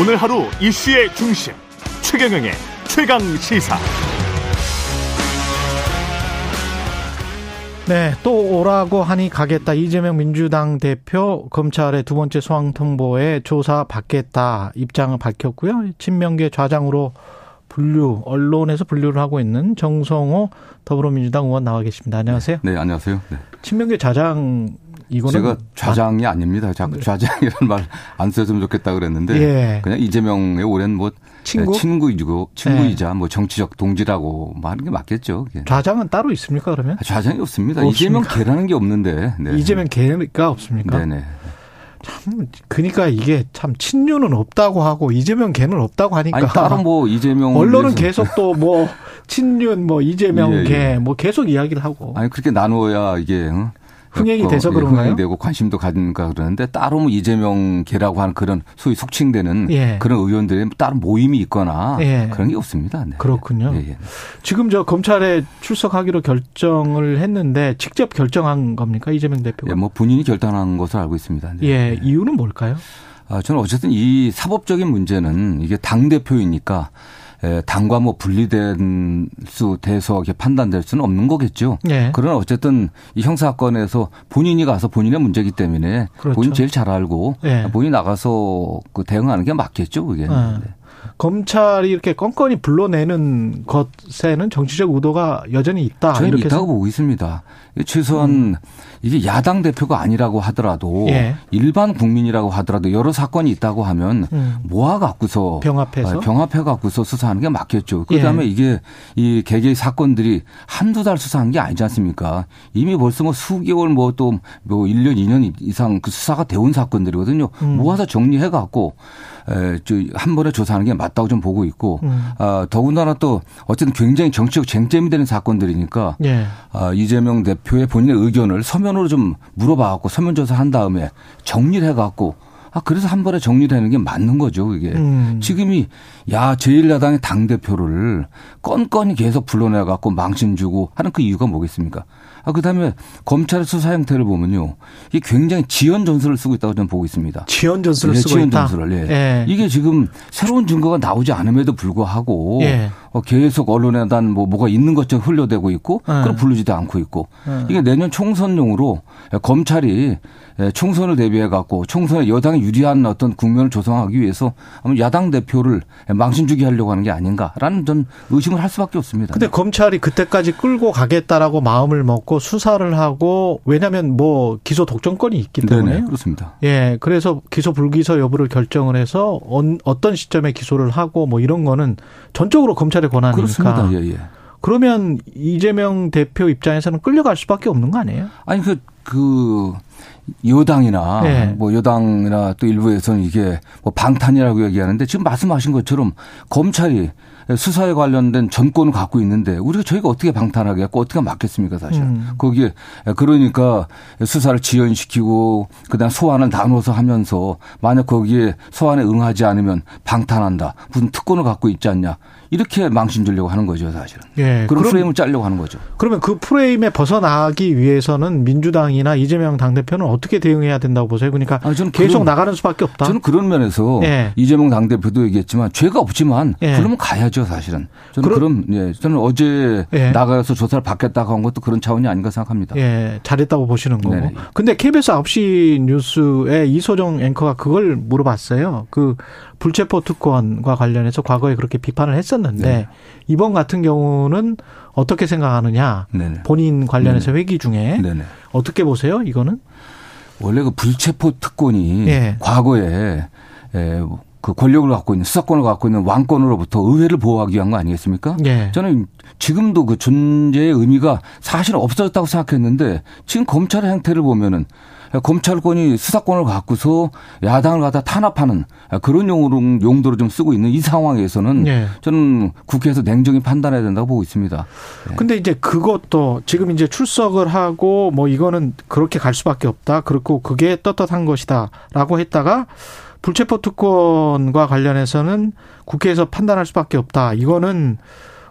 오늘 하루 이슈의 중심 최경영의 최강 시사. 네, 또 오라고 하니 가겠다. 이재명 민주당 대표 검찰의 두 번째 소환 통보에 조사 받겠다 입장을 밝혔고요. 친명계 좌장으로 분류, 언론에서 분류를 하고 있는 정성호 더불어민주당 의원 나와 계십니다. 안녕하세요. 네, 안녕하세요. 네. 친명계 좌장 이거는 제가 좌장이 아, 닙니다 자꾸 네. 좌장이라는 말안 썼으면 좋겠다 그랬는데 예. 그냥 이재명의 오랜 뭐 친구? 친구이고 친구이자 예. 뭐 정치적 동지라고 뭐 하는 게 맞겠죠. 그게. 좌장은 따로 있습니까 그러면? 아, 좌장이 없습니다. 없습니까? 이재명 개라는 게 없는데. 네. 이재명 개가 없습니까? 네네. 참 그러니까 이게 참 친유는 없다고 하고 이재명 개는 없다고 하니까 아니, 따로 뭐 이재명 언론은 계속 또 뭐 친윤 뭐 이재명 예, 예. 개뭐 계속 이야기를 하고 아니 그렇게 나누어야 이게 응? 흥행이 돼서 예, 그런가요? 흥행이 되고 관심도 가는가 그러는데 따로 뭐 이재명 개라고 하는 그런 소위 속칭되는 예. 그런 의원들의 따로 모임이 있거나 예. 그런 게 없습니다. 네. 그렇군요. 예, 예. 지금 저 검찰에 출석하기로 결정을 했는데 직접 결정한 겁니까 이재명 대표가? 예, 뭐 본인이 결단한 것으로 알고 있습니다. 네. 예, 이유는 뭘까요? 아, 저는 어쨌든 이 사법적인 문제는 이게 당 대표이니까 당과 뭐 분리된 수 돼서 판단될 수는 없는 거겠죠. 네. 그러나 어쨌든 이 형사 사건에서 본인이 가서 본인의 문제이기 때문에 그렇죠. 본인 제일 잘 알고 네. 본인이 나가서 그 대응하는 게 맞겠죠, 그게. 네. 네. 검찰이 이렇게 건건히 불러내는 것에는 정치적 의도가 여전히 있다. 저는 이렇게 있다고 보고 있습니다. 최소한 음. 이게 야당 대표가 아니라고 하더라도 예. 일반 국민이라고 하더라도 여러 사건이 있다고 하면 음. 모아 갖고서 병합해서 아, 병합해 갖고서 수사하는 게 맞겠죠. 그다음에 예. 이게 이 개개 사건들이 한두 달 수사한 게 아니지 않습니까? 이미 벌써 뭐 수개월 뭐 또뭐 뭐 1년 2년 이상 그 수사가 되온 사건들이거든요. 음. 모아서 정리해 갖고 한 번에 조사하는 게 맞다고 좀 보고 있고 음. 아, 더군다나 또 어쨌든 굉장히 정치적 쟁점이 되는 사건들이니까 예. 아, 이재명 대표의 본인의 의견을 서면으로 좀 물어봐갖고 서면 조사한 다음에 정리를 해갖고 아, 그래서 한 번에 정리되는 게 맞는 거죠, 이게. 음. 지금이, 야, 제1야당의 당 대표를 건건히 계속 불러내 갖고 망신 주고 하는 그 이유가 뭐겠습니까? 아, 그 다음에 검찰의 수사 형태를 보면요. 이게 굉장히 지연 전술을 쓰고 있다고 저는 보고 있습니다. 지연 전술을 네, 쓰고 지연 있다? 전술을. 예. 예. 이게 지금 새로운 증거가 나오지 않음에도 불구하고 예. 어, 계속 언론에 대한 뭐, 뭐가 있는 것처럼 흘려대고 있고 예. 그걸 부르지도 않고 있고 예. 이게 내년 총선용으로 검찰이 예, 총선을 대비해 갖고 총선에 여당이 유리한 어떤 국면을 조성하기 위해서 아마 야당 대표를 망신 주기 하려고 하는 게 아닌가라는 전 의심을 할 수밖에 없습니다. 근데 검찰이 그때까지 끌고 가겠다라고 마음을 먹고 수사를 하고 왜냐하면 뭐 기소 독점권이 있기 때문에 네네, 그렇습니다. 예, 그래서 기소 불기소 여부를 결정을 해서 어떤 시점에 기소를 하고 뭐 이런 거는 전적으로 검찰 의 권한이니까. 그렇습니다. 예, 예. 그러면 이재명 대표 입장에서는 끌려갈 수밖에 없는 거 아니에요? 아니 그, 그 여당이나 네. 뭐 여당이나 또 일부에서는 이게 뭐 방탄이라고 얘기하는데 지금 말씀하신 것처럼 검찰이 수사에 관련된 전권을 갖고 있는데 우리가 저희가 어떻게 방탄하게 했고 어떻게 막겠습니까 사실 음. 거기에 그러니까 수사를 지연시키고 그다음 소환을 나눠서 하면서 만약 거기에 소환에 응하지 않으면 방탄한다 무슨 특권을 갖고 있지 않냐 이렇게 망신 주려고 하는 거죠, 사실은. 예. 그런 그럼, 프레임을 짜려고 하는 거죠. 그러면 그 프레임에 벗어나기 위해서는 민주당이나 이재명 당대표는 어떻게 대응해야 된다고 보세요? 그러니까 아, 저는 계속 그런, 나가는 수밖에 없다. 저는 그런 면에서 예. 이재명 당대표도 얘기했지만 죄가 없지만 예. 그러면 가야죠, 사실은. 저는 그럼, 그럼 예. 저는 어제 예. 나가서 조사를 받겠다고 한 것도 그런 차원이 아닌가 생각합니다. 예. 잘했다고 보시는 거고. 네네. 근데 KBS 9시 뉴스에 이소정 앵커가 그걸 물어봤어요. 그 불체포 특권과 관련해서 과거에 그렇게 비판을 했었는데 네. 이번 같은 경우는 어떻게 생각하느냐? 네네. 본인 관련해서 네네. 회기 중에 네네. 어떻게 보세요? 이거는 원래 그 불체포 특권이 네. 과거에 에, 그 권력을 갖고 있는 수사권을 갖고 있는 왕권으로부터 의회를 보호하기 위한 거 아니겠습니까? 네. 저는 지금도 그 존재의 의미가 사실 없어졌다고 생각했는데 지금 검찰의 행태를 보면은 검찰권이 수사권을 갖고서 야당을 갖다 탄압하는 그런 용어로, 용도로 좀 쓰고 있는 이 상황에서는 네. 저는 국회에서 냉정히 판단해야 된다고 보고 있습니다. 네. 근데 이제 그것도 지금 이제 출석을 하고 뭐 이거는 그렇게 갈 수밖에 없다. 그렇고 그게 떳떳한 것이다라고 했다가 불체포 특권과 관련해서는 국회에서 판단할 수밖에 없다. 이거는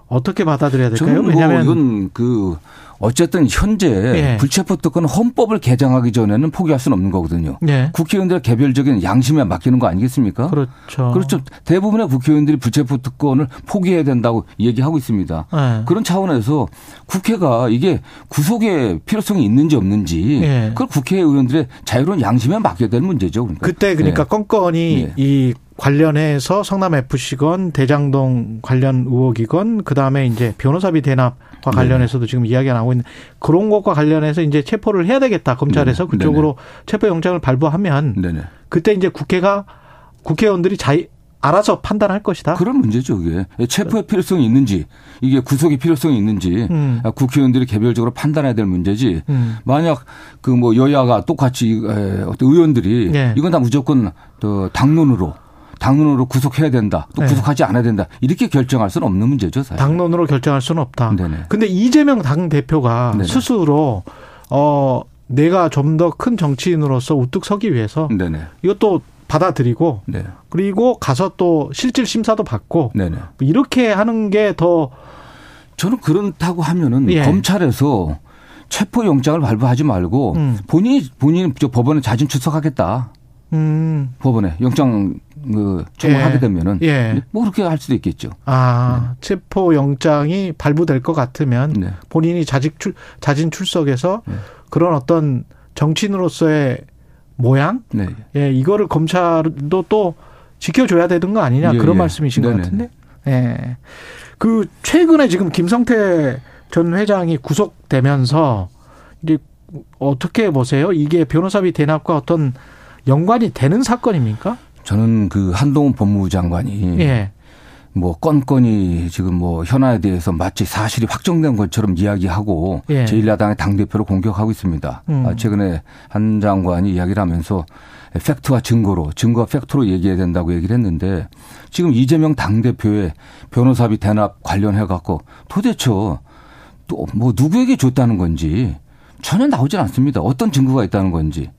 어떻게 받아들여야 될까요? 뭐 왜냐하면 이건 그 어쨌든 현재 예. 불체포 특권은 헌법을 개정하기 전에는 포기할 수는 없는 거거든요. 예. 국회의원들의 개별적인 양심에 맡기는 거 아니겠습니까? 그렇죠. 그렇죠. 대부분의 국회의원들이 불체포 특권을 포기해야 된다고 얘기하고 있습니다. 예. 그런 차원에서 국회가 이게 구속의 필요성이 있는지 없는지 예. 그걸 국회의원들의 자유로운 양심에 맡겨야 되는 문제죠. 그러니까. 그때 그러니까 예. 건건이 예. 이 관련해서 성남 FC건 대장동 관련 의혹이건 그다음에 이제 변호사비 대납과 관련해서도 네. 지금 이야기가 나오고 있는 그런 것과 관련해서 이제 체포를 해야 되겠다. 검찰에서 네. 그쪽으로 네네. 체포 영장을 발부하면 네네. 그때 이제 국회가 국회의원들이 자유 알아서 판단할 것이다. 그런 문제죠, 이게. 체포의 필요성이 있는지, 이게 구속의 필요성이 있는지, 음. 국회의원들이 개별적으로 판단해야 될 문제지, 음. 만약 그 뭐 여야가 똑같이 어떤 의원들이 네. 이건 다 무조건 또 당론으로 당론으로 구속해야 된다. 또 네. 구속하지 않아야 된다. 이렇게 결정할 수는 없는 문제죠. 사실. 당론으로 결정할 수는 없다. 네네. 근데 이재명 당 대표가. 스스로 어 내가 좀 더 큰 정치인으로서 우뚝 서기 위해서 네네. 이것도 받아들이고 네. 그리고 가서 또 실질 심사도 받고 네네. 이렇게 하는 게 더 저는 그렇다고 하면은 예. 검찰에서 체포 영장을 발부하지 말고 음. 본인이 본인이 법원에 자진 출석하겠다. 음. 법원에 영장 그 청구하게 예. 되면은 예. 뭐 그렇게 할 수도 있겠죠. 아 네. 체포 영장이 발부될 것 같으면 네. 본인이 자직 출 자진 출석해서 네. 그런 어떤 정치인으로서의 모양, 네. 예 이거를 검찰도 또 지켜줘야 되는 거 아니냐 예, 그런 예. 말씀이신. 것 같은데. 예. 그 최근에 지금 김성태 전 회장이 구속되면서 이제 어떻게 보세요? 이게 변호사비 대납과 어떤 연관이 되는 사건입니까? 저는 그 한동훈 법무부 장관이 예. 뭐 건건이 지금 뭐 현안에 대해서 마치 사실이 확정된 것처럼 이야기하고 예. 제1야당의 당대표를 공격하고 있습니다. 음. 아, 최근에 한 장관이 이야기를 하면서 팩트와 증거로, 증거와 팩트로 얘기해야 된다고 얘기를 했는데 지금 이재명 당대표의 변호사비 대납 관련해 갖고 도대체 또 뭐 누구에게 줬다는 건지 전혀 나오질 않습니다. 어떤 증거가 있다는 건지.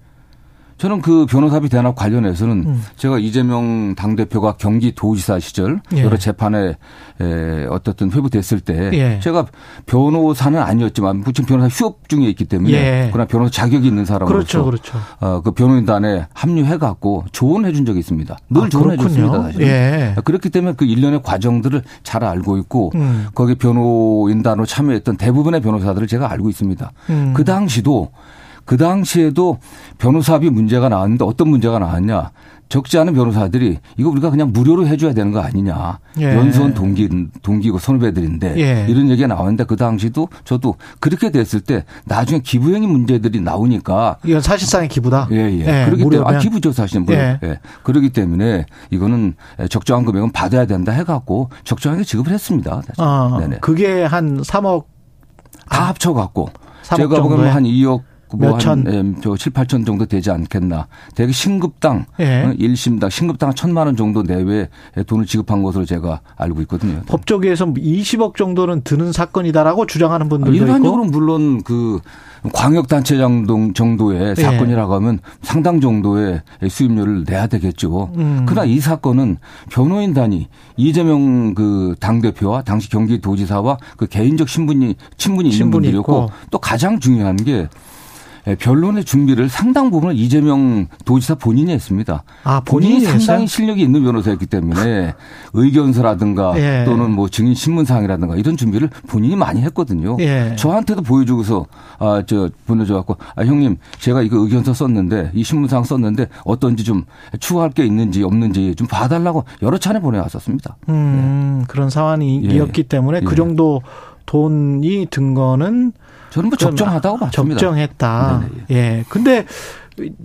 저는 그 변호사비 대납 관련해서는 음. 제가 이재명 당대표가 경기도지사 시절 예. 여러 재판에 에, 어떻든 회부됐을 때 예. 제가 변호사는 아니었지만 지금 변호사 휴업 중에 있기 때문에 예. 그러나 변호사 자격이 있는 사람으로서 그렇죠, 그렇죠. 어, 그 변호인단에 합류해 갖고 조언해 준 적이 있습니다. 늘 아, 조언해 줬습니다. 사실. 예. 그렇기 때문에 그 일련의 과정들을 잘 알고 있고 음. 거기 변호인단으로 참여했던 대부분의 변호사들을 제가 알고 있습니다. 음. 그 당시도 그 당시에도 변호사비 문제가 나왔는데 어떤 문제가 나왔냐. 적지 않은 변호사들이 이거 우리가 그냥 무료로 해줘야 되는 거 아니냐. 예. 연수원 동기, 동기고 선후배들인데 예. 이런 얘기가 나왔는데 그 당시도 저도 그렇게 됐을 때 나중에 기부행위 문제들이 나오니까. 이건 사실상의 기부다? 예, 예. 예 그렇기 때문에, 아, 기부죠 사실은. 뭐. 예. 예. 그렇기 때문에 이거는 적정한 금액은 받아야 된다 해갖고 적정하게 지급을 했습니다. 아, 네네. 그게 한 3억. 다 합쳐갖고. 제가 보기에는 한 2억 예, 저 7, 8천 정도 되지 않겠나. 대개 신급당 예. 1심당 어, 신급당 천만 원 정도 내외 돈을 지급한 것으로 제가 알고 있거든요. 법조계에서 20억 정도는 드는 사건이다라고 주장하는 분들도 일반적으로 있고. 물론 그 광역단체장 정도의 예. 사건이라고 하면 상당 정도의 수입료를 내야 되겠죠. 음. 그러나 이 사건은 변호인단이 이재명 그 당대표와 당시 경기도지사와 그 개인적 신분이 친분이 있는 분들이었고 또 가장 중요한 게 예, 변론의 준비를 상당 부분을 이재명 도지사 본인이 했습니다. 아, 본인이, 본인이 상당히 실력이 있는 변호사였기 때문에 의견서라든가 예. 또는 뭐 증인 신문사항이라든가 이런 준비를 본인이 많이 했거든요. 예. 저한테도 보여주고서 아, 저 보내줘 갖고 아, 형님 제가 이거 의견서 썼는데 이 신문사항 썼는데 어떤지 좀 추가할 게 있는지 없는지 좀 봐달라고 여러 차례 보내왔었습니다. 음, 예. 그런 상황이었기 예. 때문에 그 예. 정도 돈이 든 거는 저는 뭐 적정하다고 봤습니다. 적정했다. 네네. 예. 근데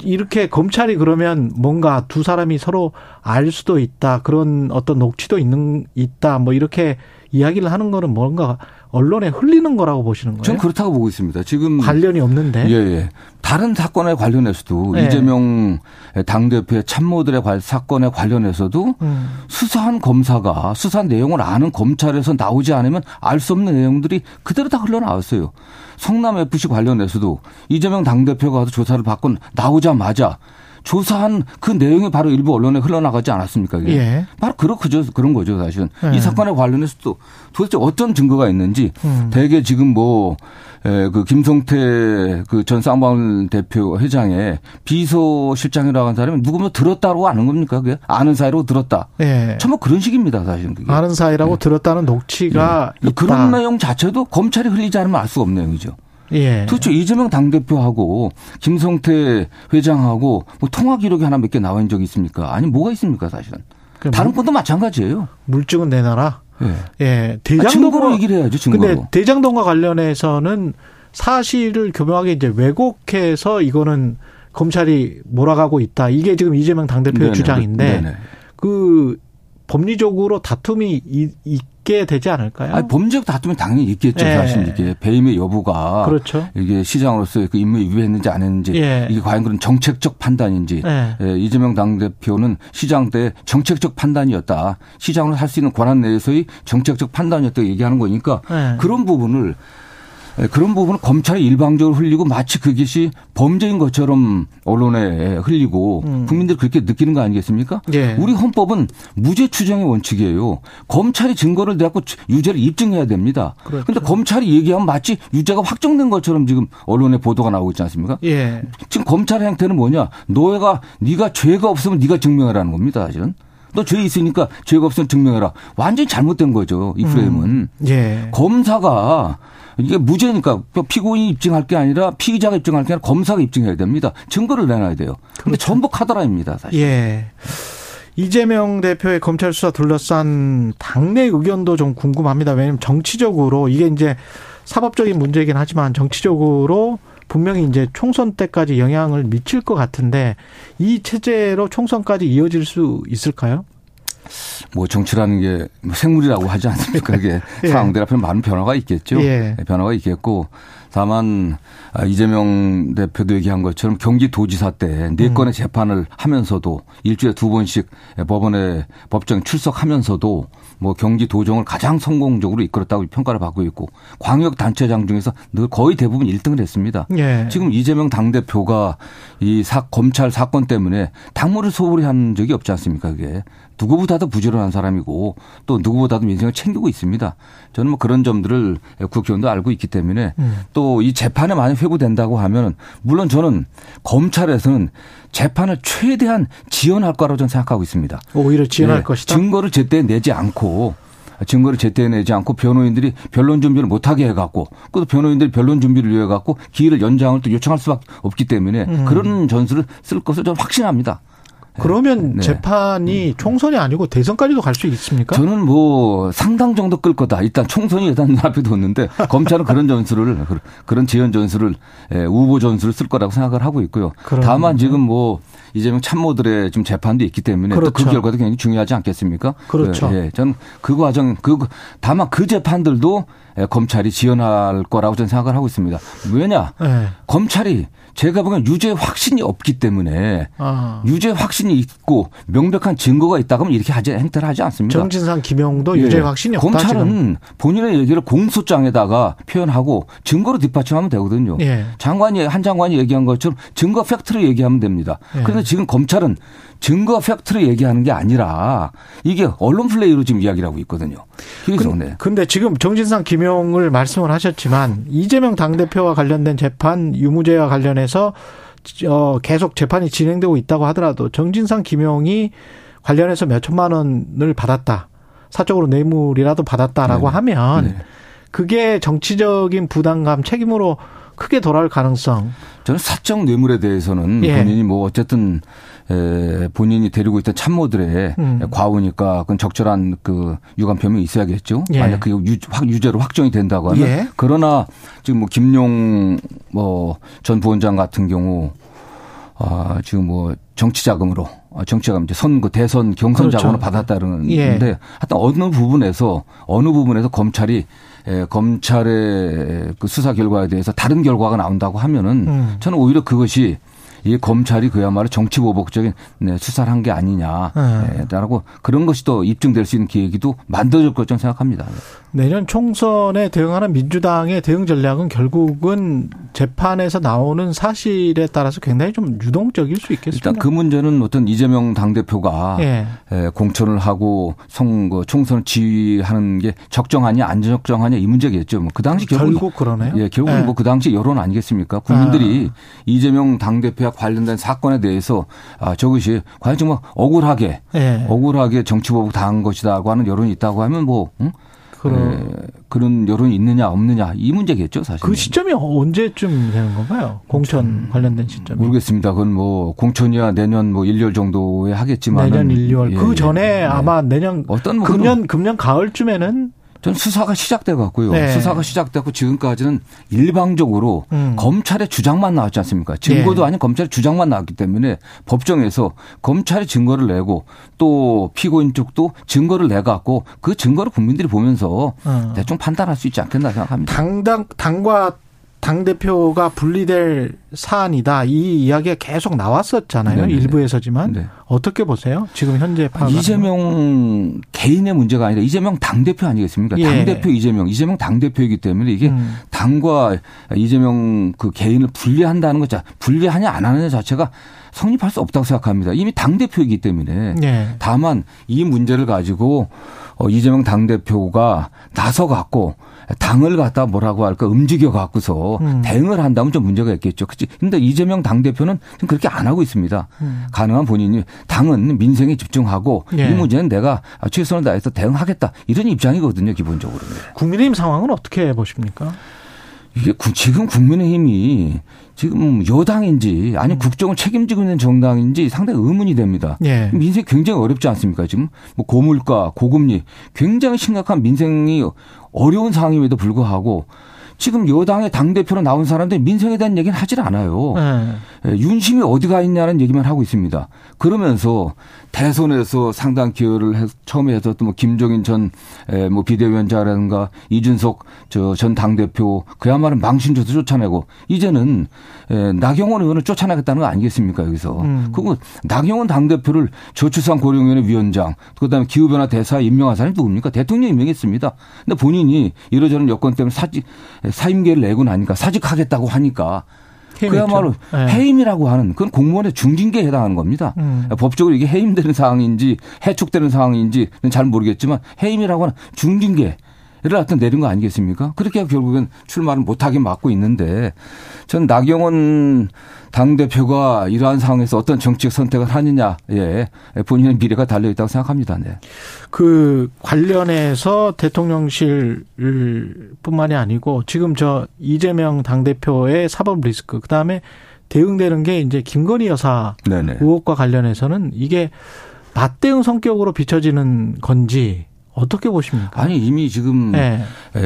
이렇게 검찰이 그러면 뭔가 두 사람이 서로 알 수도 있다. 그런 어떤 녹취도 있는 있다. 뭐 이렇게 이야기를 하는 거는 뭔가 언론에 흘리는 거라고 보시는 거예요? 저는 그렇다고 보고 있습니다. 지금 관련이 없는데. 예, 예. 다른 사건에 관련해서도 네. 이재명 당 대표의 참모들의 사건에 관련해서도 음. 수사한 검사가 수사한 내용을 아는 검찰에서 나오지 않으면 알 수 없는 내용들이 그대로 다 흘러나왔어요. 성남 FC 관련해서도 이재명 당 대표가 와서 조사를 받고 나오자마자 조사한 그 내용이 바로 일부 언론에 흘러나가지 않았습니까? 이게? 예. 바로 그렇죠. 그런 거죠, 사실은. 예. 이 사건에 관련해서 또 도대체 어떤 증거가 있는지 음. 대개 지금 뭐, 에, 그 김성태 그 전 쌍방울 대표 회장의 비서실장이라고 하는 사람이 누구면 들었다고 아는 겁니까? 그게 아는 사이로 들었다. 예. 정말 그런 식입니다, 사실은. 그게. 아는 사이라고 예. 들었다는 녹취가 예. 그런 내용 자체도 검찰이 흘리지 않으면 알 수가 없는 내용이죠. 예. 도대체 이재명 당대표하고 김성태 회장하고 뭐 통화 기록이 하나 몇 개 나와 있는 적이 있습니까? 아니 뭐가 있습니까 사실은. 다른 건도 마찬가지예요. 물증은 내놔라. 예. 예. 대장동 아, 증거로 얘기를 해야죠. 증거로. 근데 대장동과 관련해서는 사실을 교묘하게 이제 왜곡해서 이거는 검찰이 몰아가고 있다. 이게 지금 이재명 당대표의 네네. 주장인데 네네. 그 법리적으로 다툼이 있게 되지 않을까요? 아니, 범죄적 다툼이 당연히 있겠죠. 예. 사실 이게 배임의 여부가 그렇죠. 이게 시장으로서 그 임무 위배했는지 안 했는지 예. 이게 과연 그런 정책적 판단인지 예. 예, 이재명 당 대표는 시장 때 정책적 판단이었다. 시장으로 할 수 있는 권한 내에서의 정책적 판단이었다 얘기하는 거니까 예. 그런 부분을 예, 그런 부분은 검찰이 일방적으로 흘리고 마치 그것이 범죄인 것처럼 언론에 흘리고 음. 국민들이 그렇게 느끼는 거 아니겠습니까? 예. 우리 헌법은 무죄 추정의 원칙이에요. 검찰이 증거를 대고 유죄를 입증해야 됩니다. 그런데 그렇죠. 검찰이 얘기하면 마치 유죄가 확정된 것처럼 지금 언론에 보도가 나오고 있지 않습니까? 예. 지금 검찰의 행태는 뭐냐? 너가 네가 죄가 없으면 네가 증명하라는 겁니다. 사실은. 너 죄 있으니까 죄가 없으면 증명해라. 완전히 잘못된 거죠. 이 프레임은. 음. 예. 검사가 이게 무죄니까 피고인이 입증할 게 아니라 피의자가 입증할 게 아니라 검사가 입증해야 됩니다. 증거를 내놔야 돼요. 그런데 그렇죠. 전부 카더라입니다. 사실. 예. 이재명 대표의 검찰 수사 둘러싼 당내 의견도 좀 궁금합니다. 왜냐하면 정치적으로 이게 이제 사법적인 문제이긴 하지만 정치적으로 분명히 이제 총선 때까지 영향을 미칠 것 같은데 이 체제로 총선까지 이어질 수 있을까요? 뭐 정치라는 게 생물이라고 하지 않습니까? 그게 예. 상황들 앞에 많은 변화가 있겠죠. 예. 변화가 있겠고 다만 아, 이재명 대표도 얘기한 것처럼 경기도지사 때 네 건의 음. 재판을 하면서도 일주일에 두 번씩 법원에 법정 출석하면서도 뭐 경기 도정을 가장 성공적으로 이끌었다고 평가를 받고 있고 광역 단체장 중에서 늘 거의 대부분 1등을 했습니다. 예. 지금 이재명 당 대표가 이 사, 검찰 사건 때문에 당무를 소홀히 한 적이 없지 않습니까? 그게 누구보다도 부지런한 사람이고 또 누구보다도 민생을 챙기고 있습니다. 저는 뭐 그런 점들을 국회의원도 알고 있기 때문에 음. 또이 재판에 많이 회부된다고 하면 물론 저는 검찰에서는 재판을 최대한 지연할 거라고 저는 생각하고 있습니다. 오히려 지연할 네. 것이다. 증거를 제때 내지 않고 증거를 제때 내지 않고 변호인들이 변론 준비를 못하게 해갖고 또 변호인들이 변론 준비를 위해 갖고 기일을 연장을 또 요청할 수밖에 없기 때문에 음. 그런 전술을 쓸 것을 저는 확신합니다. 그러면 네. 재판이 음. 총선이 아니고 대선까지도 갈 수 있습니까? 저는 뭐 상당 정도 끌 거다. 일단 총선이 일단 눈앞에 뒀는데 검찰은 그런 전술을 그런 지연 전술을 예, 우보 전술을 쓸 거라고 생각을 하고 있고요. 그러면. 다만 지금 뭐 이재명 참모들의 좀 재판도 있기 때문에 그렇죠. 또그 결과도 굉장히 중요하지 않겠습니까? 그렇죠. 예, 저는 그 과정 그 다만 그 재판들도 예, 검찰이 지연할 거라고 저는 생각을 하고 있습니다. 왜냐? 네. 검찰이 제가 보기엔 유죄 확신이 없기 때문에 아. 유죄 확신 이 있고 명백한 증거가 있다 그러면 이렇게 하지 행태를 하지 않습니다. 정진상 김용도 예. 유죄 확신이 없다. 검찰은 지금. 본인의 얘기를 공소장에다가 표현하고 증거로 뒷받침하면 되거든요. 예. 장관이 한 장관이 얘기한 것처럼 증거 팩트를 얘기하면 됩니다. 예. 그런데 지금 검찰은 증거 팩트를 얘기하는 게 아니라 이게 언론 플레이로 지금 이야기를 하고 있거든요. 그래서 근, 네. 근데 지금 정진상 김용을 말씀을 하셨지만 이재명 당대표와 관련된 재판 유무죄와 관련해서 어, 계속 재판이 진행되고 있다고 하더라도 정진상 김용이 관련해서 몇 천만 원을 받았다. 사적으로 뇌물이라도 받았다라고 네. 하면 네. 그게 정치적인 부담감 책임으로 크게 돌아올 가능성. 저는 사적 뇌물에 대해서는 예. 본인이 뭐 어쨌든 에, 본인이 데리고 있던 참모들의 음. 과오니까 그건 적절한 그 유감 표명이 있어야겠죠. 예. 만약 그게 유, 확, 유죄로 확정이 된다고 하면 예. 그러나 지금 뭐 김용 뭐전 부원장 같은 경우 아, 지금 뭐 정치 자금으로 아, 정치 자금 이제 선거 대선 경선 그렇죠. 자금을 받았다는 예. 건데 하여튼 어느 부분에서 어느 부분에서 검찰이 에, 검찰의 그 수사 결과에 대해서 다른 결과가 나온다고 하면은 음. 저는 오히려 그것이 이 검찰이 그야말로 정치 보복적인 네, 수사를 한 게 아니냐라고 네. 그런 것이 또 입증될 수 있는 계기도 만들어질 것좀 생각합니다. 내년 총선에 대응하는 민주당의 대응 전략은 결국은 재판에서 나오는 사실에 따라서 굉장히 좀 유동적일 수 있겠습니다. 일단 그 문제는 어떤 이재명 당대표가 예. 공천을 하고 선거 총선을 지휘하는 게 적정하냐 안 적정하냐 이 문제겠죠. 뭐그 당시 결국, 결국 그러네요. 예, 결국은 예. 뭐그 당시 여론 아니겠습니까? 국민들이 아. 이재명 당대표와 관련된 사건에 대해서 아, 저것이 과연 정말 억울하게 예. 억울하게 정치보복 당한 것이다고 하는 여론이 있다고 하면 뭐 응? 그런 네, 그런 여론이 있느냐 없느냐 이 문제겠죠 사실. 그 시점이 언제쯤 되는 건가요? 공천 관련된 시점. 모르겠습니다. 그건 뭐 공천이야 내년 뭐 1월 정도에 하겠지만 내년 1월 예, 그 전에 예, 아마 내년 어떤 뭐 금년 금년 가을쯤에는 전 수사가 시작돼 갖고요. 네. 수사가 시작되고 지금까지는 일방적으로 음. 검찰의 주장만 나왔지 않습니까? 증거도 네. 아닌 검찰의 주장만 나왔기 때문에 법정에서 검찰이 증거를 내고 또 피고인 쪽도 증거를 내 갖고 그 증거를 국민들이 보면서 음. 대충 판단할 수 있지 않겠나 생각합니다. 당당 당과 당 대표가 분리될 사안이다 이 이야기가 계속 나왔었잖아요 네네. 일부에서지만 네. 어떻게 보세요? 지금 현재 파악 이재명 개인의 문제가 아니라 이재명 당 대표 아니겠습니까? 예. 당 대표 이재명 이재명 당 대표이기 때문에 이게 음. 당과 이재명 그 개인을 분리한다는 것 자, 분리하냐 안 하느냐 자체가 성립할 수 없다고 생각합니다. 이미 당 대표이기 때문에 예. 다만 이 문제를 가지고 어, 이재명 당 대표가 나서 갖고 당을 갖다 뭐라고 할까 움직여 갖고서 음. 대응을 한다면 좀 문제가 있겠죠. 그치? 근데 이재명 당대표는 지금 그렇게 안 하고 있습니다. 음. 가능한 본인이 당은 민생에 집중하고 예. 이 문제는 내가 최선을 다해서 대응하겠다. 이런 입장이거든요, 기본적으로. 국민의힘 상황은 어떻게 보십니까? 이게 지금 국민의힘이 지금 여당인지 아니 음. 국정을 책임지고 있는 정당인지 상당히 의문이 됩니다. 예. 민생이 굉장히 어렵지 않습니까? 지금 뭐 고물가, 고금리 굉장히 심각한 민생이 어려운 상황임에도 불구하고 지금 여당의 당대표로 나온 사람들이 민생에 대한 얘기는 하질 않아요. 네. 윤심이 어디가 있냐는 얘기만 하고 있습니다. 그러면서 대선에서 상당 기여를 해, 처음에 했었던 뭐 김종인 전 뭐 비대위원장이라든가 이준석 저 전 당대표 그야말로 망신줘서 쫓아내고 이제는 에, 나경원 의원을 쫓아내겠다는 거 아니겠습니까 여기서. 음. 그리고 나경원 당대표를 저출산 고령위원회 위원장 그다음에 기후변화 대사 임명한 사람이 누굽니까? 대통령이 임명했습니다. 근데 본인이 이러저런 여건 때문에 사직 사임계를 내고 나니까 사직하겠다고 하니까 그야말로 네. 해임이라고 하는 그건 공무원의 중징계에 해당하는 겁니다. 음. 법적으로 이게 해임되는 상황인지 해촉되는 상황인지는 잘 모르겠지만 해임이라고 하는 중징계 를 하여튼 내린 거 아니겠습니까? 그렇게 결국엔 출마를 못하게 막고 있는데 전 나경원 당대표가 이러한 상황에서 어떤 정책 선택을 하느냐, 예, 본인의 미래가 달려있다고 생각합니다. 네. 그 관련해서 대통령실 뿐만이 아니고 지금 저 이재명 당대표의 사법 리스크, 그 다음에 대응되는 게 이제 김건희 여사 네네. 의혹과 관련해서는 이게 맞대응 성격으로 비춰지는 건지 어떻게 보십니까? 아니 이미 지금 네.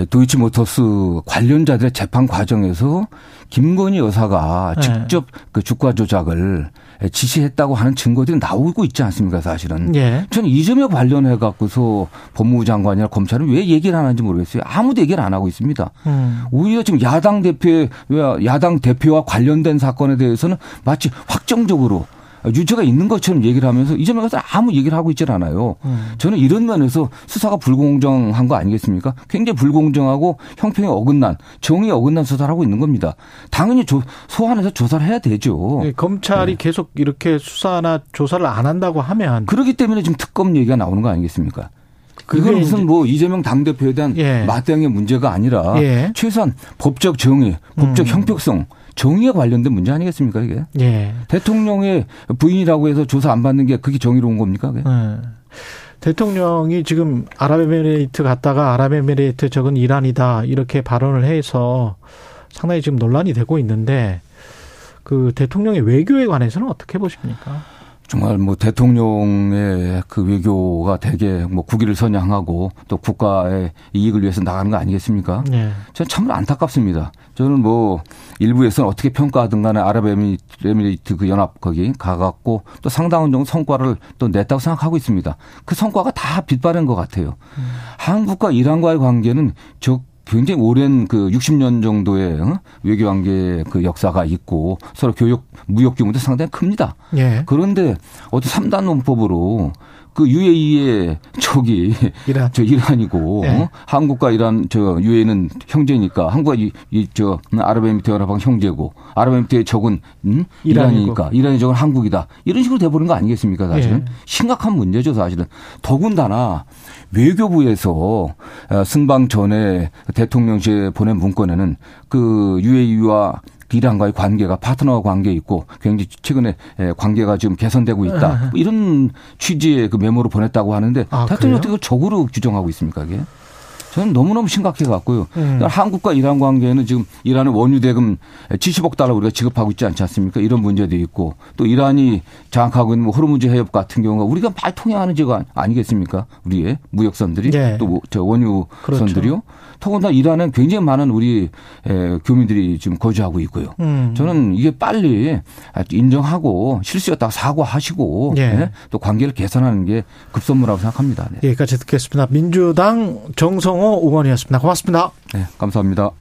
도이치모터스 관련자들의 재판 과정에서 김건희 여사가 네. 직접 그 주가 조작을 지시했다고 하는 증거들이 나오고 있지 않습니까, 사실은. 예. 저는 이 점에 관련해 갖고서 법무부 장관이나 검찰은 왜 얘기를 안 하는지 모르겠어요. 아무도 얘기를 안 하고 있습니다. 음. 오히려 지금 야당 대표, 야당 대표와 관련된 사건에 대해서는 마치 확정적으로 유죄가 있는 것처럼 얘기를 하면서 이 점에 가서 아무 얘기를 하고 있질 않아요. 음. 저는 이런 면에서 수사가 불공정한 거 아니겠습니까? 굉장히 불공정하고 형평에 어긋난 정의에 어긋난 수사를 하고 있는 겁니다. 당연히 조, 소환해서 조사를 해야 되죠. 네, 검찰이 네. 계속 이렇게 수사나 조사를 안 한다고 하면 그렇기 때문에 지금 특검 얘기가 나오는 거 아니겠습니까? 그건 무슨 뭐 이재명 당대표에 대한 예. 맞대응의 문제가 아니라 예. 최소한 법적 정의, 법적 음. 형평성 정의에 관련된 문제 아니겠습니까 이게? 예. 대통령의 부인이라고 해서 조사 안 받는 게 그게 정의로운 겁니까? 그게? 예. 대통령이 지금 아랍에미레이트 갔다가 아랍에미레이트 적은 이란이다 이렇게 발언을 해서 상당히 지금 논란이 되고 있는데 그 대통령의 외교에 관해서는 어떻게 보십니까? 정말 뭐 대통령의 그 외교가 대개 뭐 국위를 선양하고 또 국가의 이익을 위해서 나가는 거 아니겠습니까? 네. 저는 참으로 안타깝습니다. 저는 뭐 일부에서는 어떻게 평가하든 간에 아랍에미리트 그 연합 거기 가갖고 또 상당한 정도 성과를 또 냈다고 생각하고 있습니다. 그 성과가 다 빗바른 것 같아요. 음. 한국과 이란과의 관계는 저 굉장히 오랜 그 60년 정도의 어? 외교 관계 그 역사가 있고 서로 교역 무역 규모도 상당히 큽니다. 예. 그런데 어떤 3단 논법으로 그 UAE의 저기 이란. 저 이란이고 네. 어? 한국과 이란 저 UAE는 형제니까 한국과 이저 아랍에미리트연합방 형제고 아랍에미리트의 적은 음? 이란이니까 이란의 적은 한국이다 이런 식으로 돼버린 거 아니겠습니까 사실은 네. 심각한 문제죠 사실은 더군다나 외교부에서 어, 승방 전에 대통령실에 보낸 문건에는 그 UAE와 이란과의 관계가 파트너 관계 있고 굉장히 최근에 관계가 지금 개선되고 있다. 뭐 이런 취지의 그 메모를 보냈다고 하는데 아, 대통령이 어떻게 적으로 규정하고 있습니까, 이게? 저는 너무너무 심각해 갖고요. 음. 한국과 이란 관계는 지금 이란의 원유 대금 70억 달러 우리가 지급하고 있지 않지 않습니까? 이런 문제도 있고 또 이란이 장악하고 있는 뭐 호르무즈 해협 같은 경우가 우리가 많이 통행하는 지가 아니겠습니까? 우리의 무역선들이 네. 또저 원유선들이요. 그렇죠. 더군다나 이란은 굉장히 많은 우리 교민들이 지금 거주하고 있고요. 음. 저는 이게 빨리 인정하고 실수였다고 사과하시고 예. 네? 또 관계를 개선하는 게 급선무라고 생각합니다. 네. 여기까지 듣겠습니다. 민주당 정성호 의원이었습니다. 고맙습니다. 네, 감사합니다.